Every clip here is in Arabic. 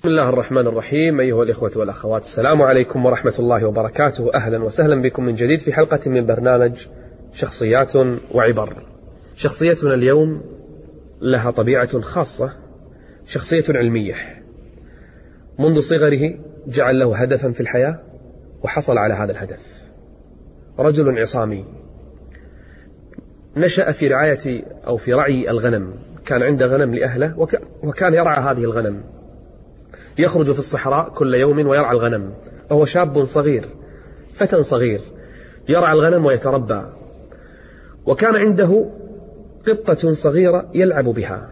بسم الله الرحمن الرحيم أيها الإخوة والأخوات السلام عليكم ورحمة الله وبركاته. أهلا وسهلا بكم من جديد في حلقة من برنامج شخصيات وعبر. شخصيتنا اليوم لها طبيعة خاصة شخصية علمية. منذ صغره جعل له هدفا في الحياة وحصل على هذا الهدف. رجل عصامي. نشأ في رعاية أو في رعي الغنم. كان عنده غنم لأهله وكان يرعى هذه الغنم. يخرج في الصحراء كل يوم ويرعى الغنم. وهو شاب صغير فتى صغير يرعى الغنم ويتربى. وكان عنده قطة صغيرة يلعب بها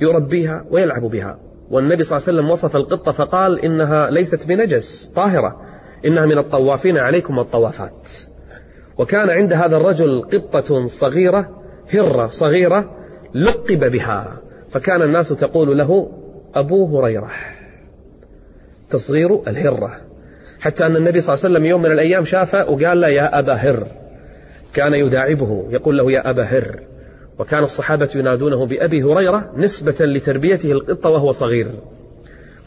يربيها ويلعب بها. والنبي صلى الله عليه وسلم وصف القطة فقال إنها ليست بنجس طاهرة إنها من الطوافين عليكم الطوافات. وكان عند هذا الرجل قطة صغيرة هرة صغيرة لقب بها. فكان الناس تقول له أبو هريرة. تصغير الهرة. حتى أن النبي صلى الله عليه وسلم يوم من الأيام شافه وقال له يا أبا هر. كان يداعبه يقول له يا أبا هر. وكان الصحابة ينادونه بأبي هريرة نسبة لتربيته القطة وهو صغير.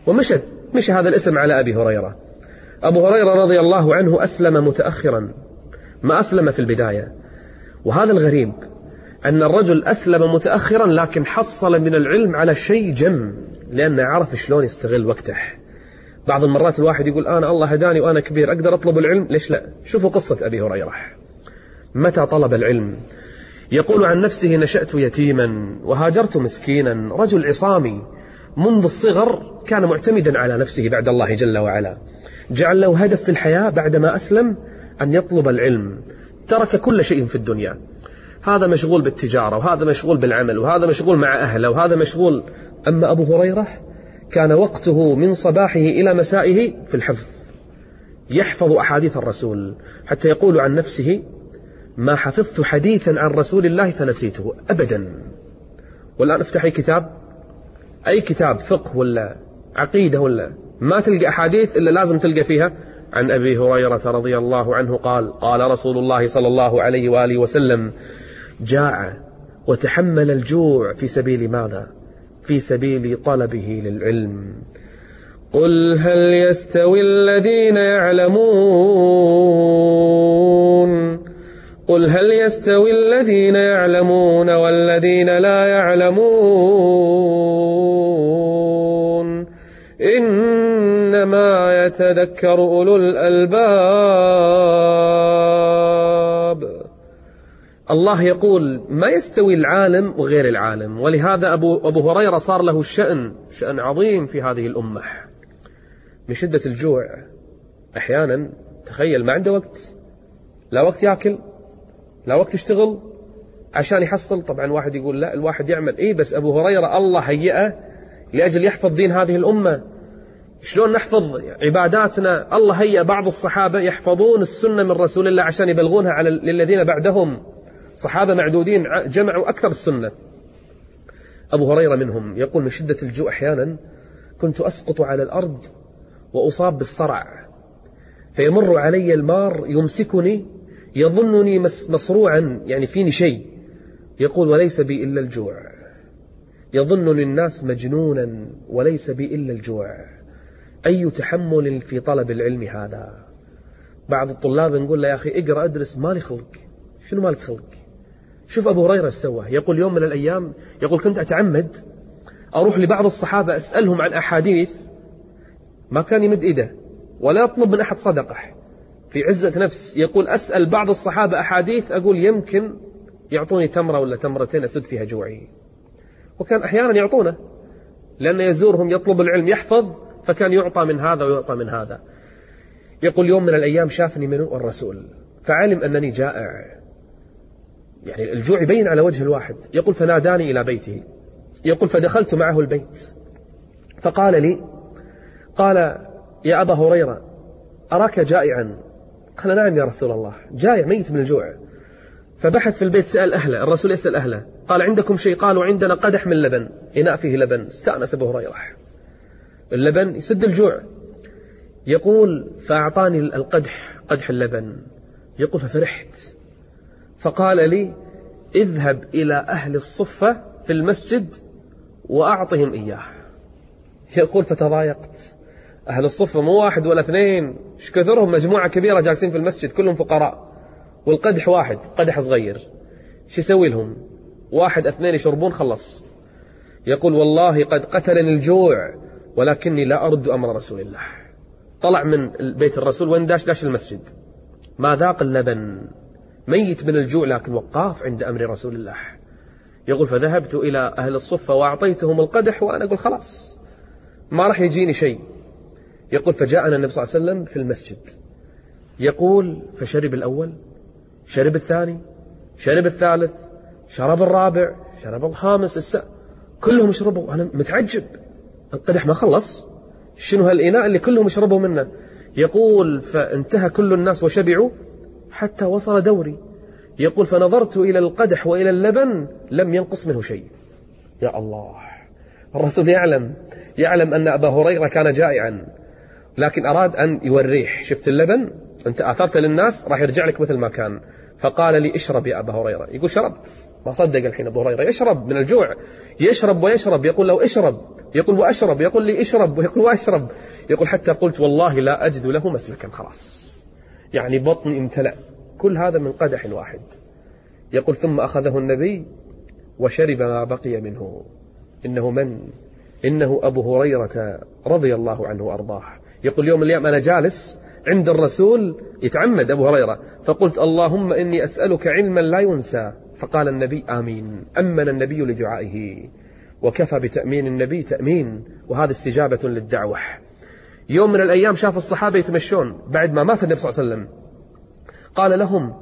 ومشى مشى هذا الاسم على أبي هريرة. أبو هريرة رضي الله عنه أسلم متأخرا. ما أسلم في البداية. وهذا الغريب أن الرجل أسلم متأخرا لكن حصل من العلم على شيء جم لأنه عرف شلون يستغل وقته. بعض المرات الواحد يقول أنا الله هداني وأنا كبير أقدر أطلب العلم؟ ليش لا؟ شوفوا قصة أبي هريرة. متى طلب العلم؟ يقول عن نفسه نشأت يتيما وهاجرت مسكينا رجل عصامي منذ الصغر كان معتمدا على نفسه بعد الله جل وعلا. جعل له هدف في الحياة بعدما أسلم أن يطلب العلم. ترك كل شيء في الدنيا. هذا مشغول بالتجارة وهذا مشغول بالعمل وهذا مشغول مع أهله وهذا مشغول. أما أبو هريرة؟ كان وقته من صباحه إلى مسائه في الحفظ. يحفظ أحاديث الرسول حتى يقول عن نفسه ما حفظت حديثا عن رسول الله فنسيته أبدا. والآن افتح أي كتاب؟ أي كتاب فقه ولا عقيدة ولا؟ ما تلقى أحاديث إلا لازم تلقى فيها؟ عن أبي هريرة رضي الله عنه قال قال رسول الله صلى الله عليه وآله وسلم جاع وتحمل الجوع في سبيل ماذا؟ في سبيل طلبه للعلم. قل هل يستوي الذين يعلمون؟ قل هل يستوي الذين يعلمون والذين لا يعلمون؟ إنما يتذكر أولو الألباب. الله يقول ما يستوي العالم وغير العالم. ولهذا أبو, أبو هريرة صار له شأن شأن عظيم في هذه الأمة. من شدة الجوع أحيانا تخيل ما عنده وقت. لا وقت يأكل لا وقت يشتغل. عشان يحصل طبعا واحد يقول لا الواحد يعمل. إيه بس أبو هريرة الله هيئه لأجل يحفظ دين هذه الأمة. شلون نحفظ عباداتنا؟ الله هيئ بعض الصحابة يحفظون السنة من رسول الله عشان يبلغونها على للذين بعدهم. صحابة معدودين جمعوا أكثر السنة. أبو هريرة منهم يقول من شدة الجوع أحيانا كنت أسقط على الأرض وأصاب بالصرع فيمر علي المار يمسكني يظنني مصروعا يعني فيني شيء. يقول وليس بي إلا الجوع. يظنني الناس مجنونا وليس بي إلا الجوع. أي تحمل في طلب العلم هذا؟ بعض الطلاب نقول له يا أخي اقرأ ادرس مالي خلق. شنو مالك خلق شوف أبو هريرة إيش سوى. يقول يوم من الأيام يقول كنت أتعمد أروح لبعض الصحابة أسألهم عن أحاديث ما كان يمد إيده ولا يطلب من أحد صدقة. في عزة نفس يقول أسأل بعض الصحابة أحاديث أقول يمكن يعطوني تمرة ولا تمرتين أسد فيها جوعي. وكان أحيانا يعطونه لأنه يزورهم يطلب العلم يحفظ فكان يعطى من هذا ويعطى من هذا. يقول يوم من الأيام شافني منه الرسول. فعلم أنني جائع. يعني الجوع يبين على وجه الواحد. يقول فناداني إلى بيته. يقول فدخلت معه البيت. فقال لي قال يا أبا هريرة أراك جائعا؟ قال نعم يا رسول الله جائع ميت من الجوع. فبحث في البيت سأل أهله الرسول يسأل أهله. قال عندكم شيء؟ قالوا عندنا قدح من لبن. إناء فيه لبن. استأنس أبو هريرة. اللبن يسد الجوع. يقول فأعطاني القدح قدح اللبن. يقول ففرحت. فقال لي اذهب إلى أهل الصفة في المسجد وأعطهم إياه. يقول فتضايقت. أهل الصفة مو واحد ولا اثنين. إيش كثرهم؟ مجموعة كبيرة جالسين في المسجد كلهم فقراء. والقدح واحد قدح صغير. شو يسوي لهم؟ واحد اثنين يشربون خلص. يقول والله قد قتلني الجوع ولكني لا أرد أمر رسول الله. طلع من بيت الرسول وين داش؟ داش المسجد. ما ذاق اللبن. ميت من الجوع لكن وقاف عند أمر رسول الله. يقول فذهبت إلى أهل الصفة وأعطيتهم القدح وأنا أقول خلاص ما راح يجيني شيء. يقول فجاءنا النبي صلى الله عليه وسلم في المسجد. يقول فشرب الأول شرب الثاني شرب الثالث شرب الرابع شرب الخامس الس... كلهم يشربوا أنا متعجب. القدح ما خلص. شنو هالإناء اللي كلهم يشربوا منه؟ يقول فانتهى كل الناس وشبعوا. حتى وصل دوري. يقول فنظرت إلى القدح وإلى اللبن لم ينقص منه شيء. يا الله الرسول يعلم يعلم أن أبا هريرة كان جائعا. لكن أراد أن يوريح. شفت اللبن؟ أنت آثرت للناس راح يرجع لك مثل ما كان. فقال لي اشرب يا أبا هريرة. يقول شربت. ما صدق الحين أبو هريرة. يشرب من الجوع. يشرب ويشرب. يقول له اشرب. يقول وأشرب. يقول لي اشرب. ويقول وأشرب. يقول حتى قلت والله لا أجد له مسلكا. خلاص. يعني بطني امتلأ. كل هذا من قدح واحد. يقول ثم أخذه النبي وشرب ما بقي منه. إنه من؟ إنه أبو هريرة رضي الله عنه وأرضاه. يقول يوم اليوم أنا جالس عند الرسول يتعمد أبو هريرة. فقلت اللهم إني أسألك علما لا ينسى. فقال النبي آمين. أمن النبي لدعائه. وكفى بتأمين النبي تأمين. وهذا استجابة للدعوة. يوم من الأيام شاف الصحابة يتمشون بعد ما مات النبي صلى الله عليه وسلم. قال لهم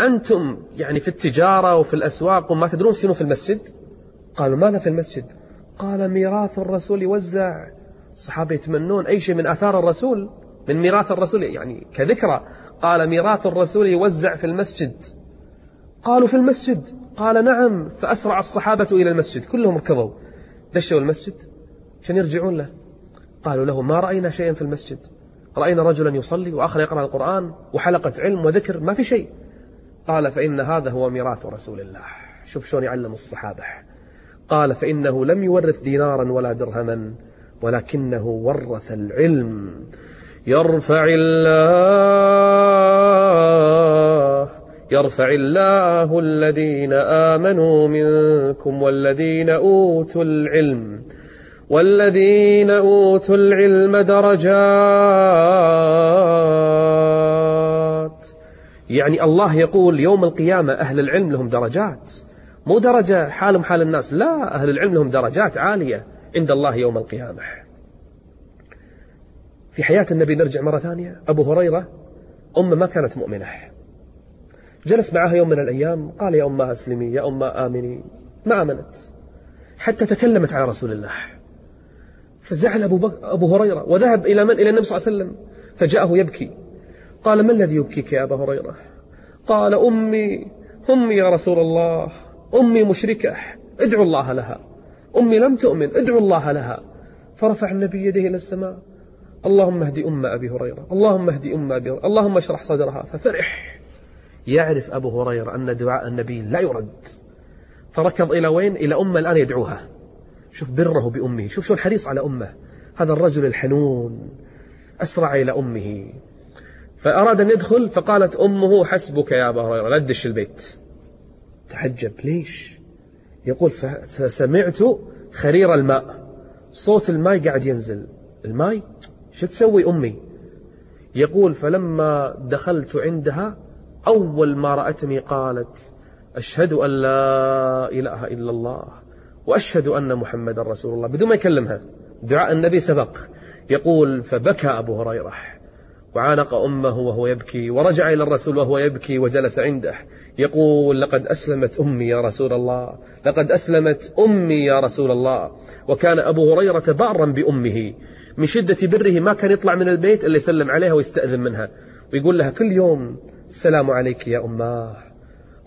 أنتم يعني في التجارة وفي الأسواق وما تدرون شنو في المسجد؟ قالوا ماذا في المسجد؟ قال ميراث الرسول يوزع. الصحابة يتمنون أي شيء من آثار الرسول من ميراث الرسول يعني كذكرى. قال ميراث الرسول يوزع في المسجد. قالوا في المسجد؟ قال نعم. فأسرع الصحابة إلى المسجد. كلهم ركضوا. دشوا المسجد. عشان يرجعون له؟ قالوا له ما رأينا شيئا في المسجد؟ رأينا رجلا يصلي وآخر يقرأ القرآن وحلقة علم وذكر ما في شيء. قال فإن هذا هو ميراث رسول الله. شوف شلون يعلم الصحابة. قال فإنه لم يورث دينارا ولا درهما ولكنه ورث العلم. يرفع الله يرفع الله الذين آمنوا منكم والذين أوتوا العلم. والذين أوتوا العلم درجات. يعني الله يقول يوم القيامة أهل العلم لهم درجات. مو درجة حالهم حال الناس لا أهل العلم لهم درجات عالية عند الله يوم القيامة. في حياة النبي نرجع مرة ثانية. أبو هريرة أمة ما كانت مؤمنة. جلس معها يوم من الأيام قال يا أمة أسلمي يا أمة آمني ما آمنت. حتى تكلمت على رسول الله. فزعل أبو, بك أبو هريرة وذهب إلى من؟ إلى النبي صلى الله عليه وسلم فجاءه يبكي. قال ما الذي يبكيك يا أبا هريرة؟ قال أمي أمي يا رسول الله أمي مشركة ادعو الله لها. أمي لم تؤمن ادعو الله لها. فرفع النبي يديه إلى السماء. اللهم اهدي أم أبي هريرة اللهم اهدي أم أبي هريرة اللهم اشرح صدرها ففرح. يعرف أبو هريرة أن دعاء النبي لا يرد. فركض إلى وين؟ إلى أمه الآن يدعوها. شوف بره بأمه. شوف شو الحريص على أمه. هذا الرجل الحنون أسرع إلى أمه. فأراد أن يدخل فقالت أمه حسبك يا أبا هريرة لا تدش البيت. تعجب. ليش؟ يقول فسمعت خرير الماء. صوت الماء قاعد ينزل. الماء؟ شو تسوي أمي؟ يقول فلما دخلت عندها أول ما رأتني قالت أشهد أن لا إله إلا الله. وأشهد أن محمد رسول الله. بدون ما يكلمها دعاء النبي سبق. يقول فبكى أبو هريرة وعانق أمه وهو يبكي ورجع إلى الرسول وهو يبكي وجلس عنده. يقول لقد أسلمت أمي يا رسول الله لقد أسلمت أمي يا رسول الله. وكان أبو هريرة بارا بأمه من شدة بره ما كان يطلع من البيت إلا يسلم عليها ويستأذن منها ويقول لها كل يوم السلام عليك يا أماه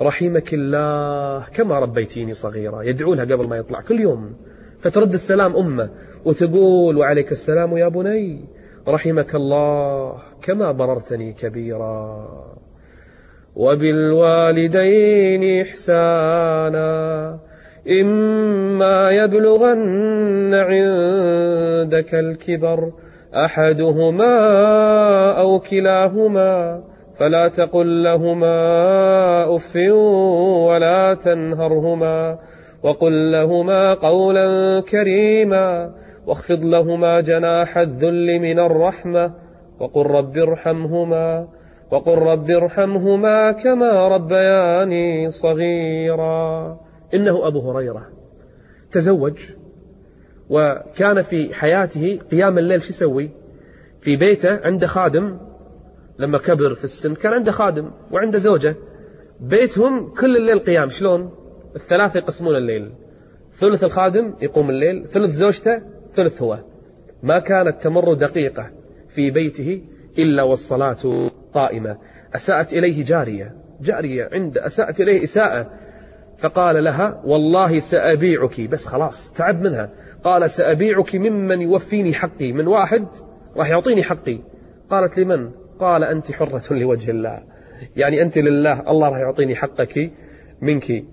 رحمك الله كما ربيتيني صغيرة يدعو لها قبل ما يطلع. كل يوم فترد السلام أمه وتقول وعليك السلام يا بني. رحمك الله كما بررتني كبيرا. وبالوالدين إحسانا إما يبلغن عندك الكبر أحدهما أو كلاهما. فلا تقل لهما أف ولا تنهرهما وقل لهما قولا كريما واخفض لهما جناح الذل من الرحمة وقل رب ارحمهما وقل رب ارحمهما كما ربياني صغيرا. إنه أبو هريرة تزوج وكان في حياته قيام الليل شو يسوي؟ في بيته عنده خادم لما كبر في السن كان عنده خادم وعنده زوجة. بيتهم كل الليل قيام. شلون؟ الثلاثة يقسمون الليل. ثلث الخادم يقوم الليل ثلث زوجته ثلث هو. ما كانت تمر دقيقة في بيته إلا والصلاة قائمة. أساءت إليه جارية. جارية عند أساءت إليه إساءة. فقال لها والله سأبيعك. بس خلاص تعب منها. قال سأبيعك ممن يوفيني حقي. من واحد؟ راح يعطيني حقي. قالت لمن قال أنت حرة لوجه الله. يعني أنت لله الله راح يعطيني حقك منك.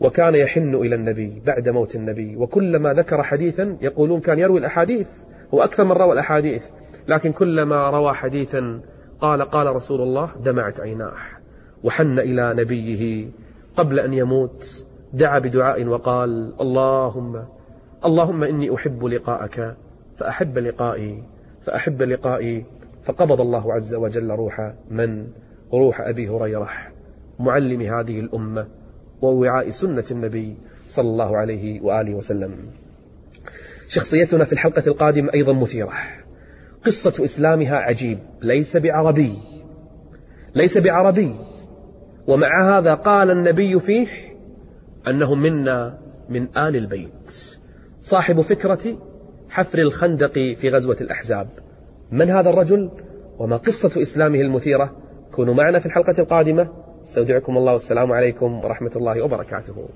وكان يحن إلى النبي بعد موت النبي. وكلما ذكر حديثا يقولون كان يروي الأحاديث. هو أكثر من روى الأحاديث. لكن كلما روى حديثا قال قال رسول الله دمعت عيناه. وحن إلى نبيه قبل أن يموت. دعا بدعاء وقال اللهم اللهم إني أحب لقاءك فأحب لقائي فأحب لقائي فقبض الله عز وجل روح من؟ روح أبي هريرة معلم هذه الأمة ووعاء سنة النبي صلى الله عليه وآله وسلم. شخصيتنا في الحلقة القادمة أيضا مثيرة. قصة إسلامها عجيب ليس بعربي. ليس بعربي. ومع هذا قال النبي فيه أنهم منا من آل البيت. صاحب فكرة حفر الخندق في غزوة الأحزاب. من هذا الرجل وما قصة إسلامه المثيرة. كونوا معنا في الحلقة القادمة. استودعكم الله. والسلام عليكم ورحمة الله وبركاته.